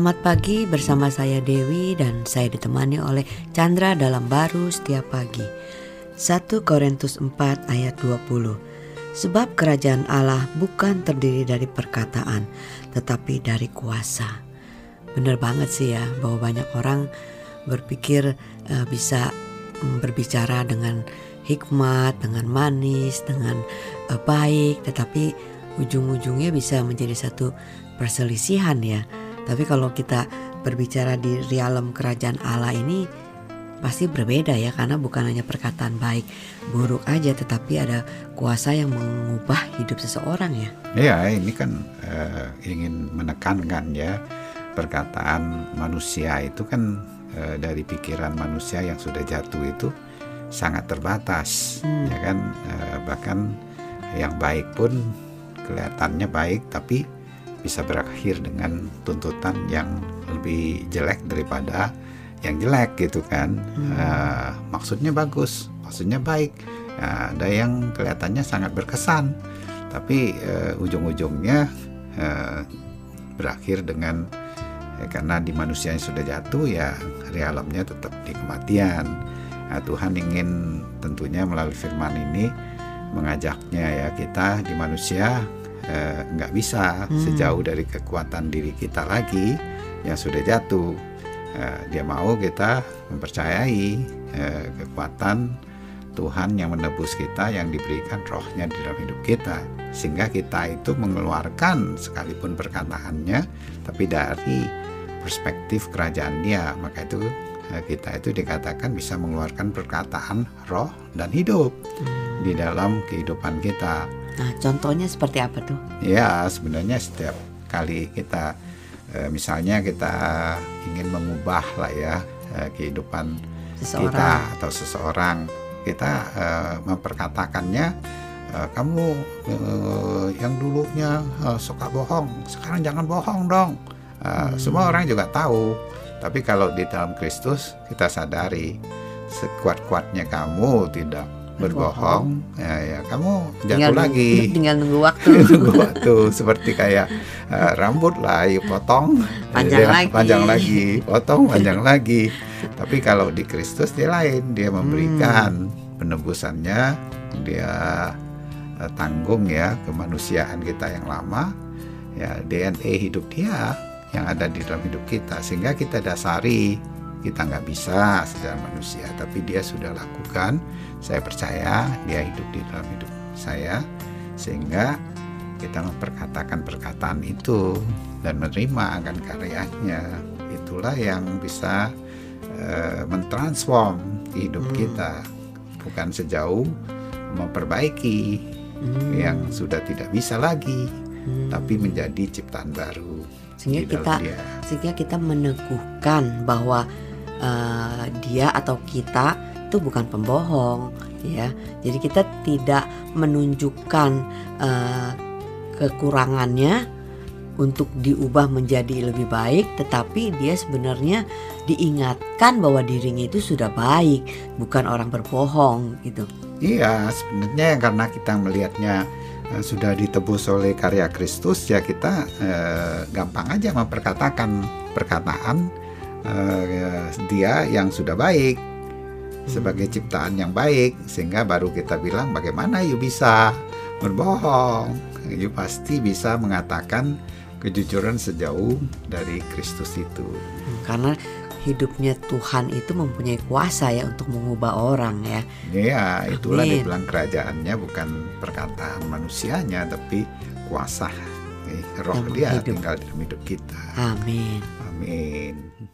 Selamat pagi bersama saya Dewi dan saya ditemani oleh Chandra dalam baru setiap pagi. 1 Korintus 4 ayat 20. Sebab kerajaan Allah bukan terdiri dari perkataan, tetapi dari kuasa. Benar banget sih ya bahwa banyak orang berpikir uh, bisa um, berbicara dengan hikmat, dengan manis, dengan uh, baik, tetapi ujung-ujungnya bisa menjadi satu perselisihan ya tapi kalau kita berbicara di realem kerajaan Allah ini pasti berbeda ya karena bukan hanya perkataan baik buruk aja tetapi ada kuasa yang mengubah hidup seseorang ya. Iya, ini kan uh, ingin menekankan ya perkataan manusia itu kan uh, dari pikiran manusia yang sudah jatuh itu sangat terbatas hmm. ya kan uh, bahkan yang baik pun kelihatannya baik tapi bisa berakhir dengan tuntutan yang lebih jelek daripada yang jelek gitu kan. Hmm. uh, maksudnya bagus maksudnya baik. Uh, ada yang kelihatannya sangat berkesan tapi uh, ujung-ujungnya uh, berakhir dengan ya, karena di manusia yang sudah jatuh ya realemnya tetap di kematian. Nah, Tuhan ingin tentunya melalui firman ini mengajaknya ya kita di manusia Eh, nggak bisa hmm. sejauh dari kekuatan diri kita lagi yang sudah jatuh. Eh, dia mau kita mempercayai eh, kekuatan Tuhan yang menebus kita yang diberikan rohnya di dalam hidup kita sehingga kita itu mengeluarkan sekalipun perkataannya tapi dari perspektif kerajaan dia maka itu kita itu dikatakan bisa mengeluarkan perkataan roh dan hidup hmm. di dalam kehidupan kita Nah, contohnya seperti apa tuh? Ya, sebenarnya setiap kali kita eh, misalnya kita ingin mengubah lah ya eh, kehidupan seseorang. kita atau seseorang, kita eh, memperkatakannya kamu yang dulunya suka bohong, sekarang jangan bohong dong. Hmm. Semua orang juga tahu. Tapi kalau di dalam Kristus kita sadari sekuat-kuatnya kamu tidak berbohong. Ya, ya. Kamu jatuh tinggal lagi. tinggal nunggu waktu. Nunggu waktu. Seperti kayak uh, rambut lah yuk potong. Panjang ya, lagi. panjang lagi. Potong panjang lagi. Tapi kalau di Kristus dia lain. Dia memberikan hmm. penebusannya. Dia uh, tanggung ya kemanusiaan kita yang lama. Ya DNA hidup dia yang ada di dalam hidup kita. Sehingga kita dasari kita nggak bisa secara manusia tapi dia sudah lakukan saya percaya dia hidup di dalam hidup saya sehingga kita memperkatakan perkataan itu dan menerima akan karyanya itulah yang bisa uh, mentransform hidup hmm. kita bukan sejauh memperbaiki hmm. yang sudah tidak bisa lagi hmm. tapi menjadi ciptaan baru sehingga kita dia. sehingga kita meneguhkan bahwa uh, dia atau kita itu bukan pembohong ya. Jadi kita tidak menunjukkan uh, kekurangannya untuk diubah menjadi lebih baik tetapi dia sebenarnya diingatkan bahwa dirinya itu sudah baik bukan orang berbohong gitu. Iya sebenarnya karena kita melihatnya uh, sudah ditebus oleh karya Kristus ya kita uh, gampang aja memperkatakan perkataan uh, dia yang sudah baik sebagai ciptaan yang baik sehingga baru kita bilang bagaimana you bisa berbohong you pasti bisa mengatakan kejujuran sejauh dari Kristus itu karena hidupnya Tuhan itu mempunyai kuasa ya untuk mengubah orang ya. Iya, itulah Amin. dibilang kerajaannya bukan perkataan manusianya tapi kuasa. Eh, roh dia tinggal di dalam hidup kita. Amin. Amin.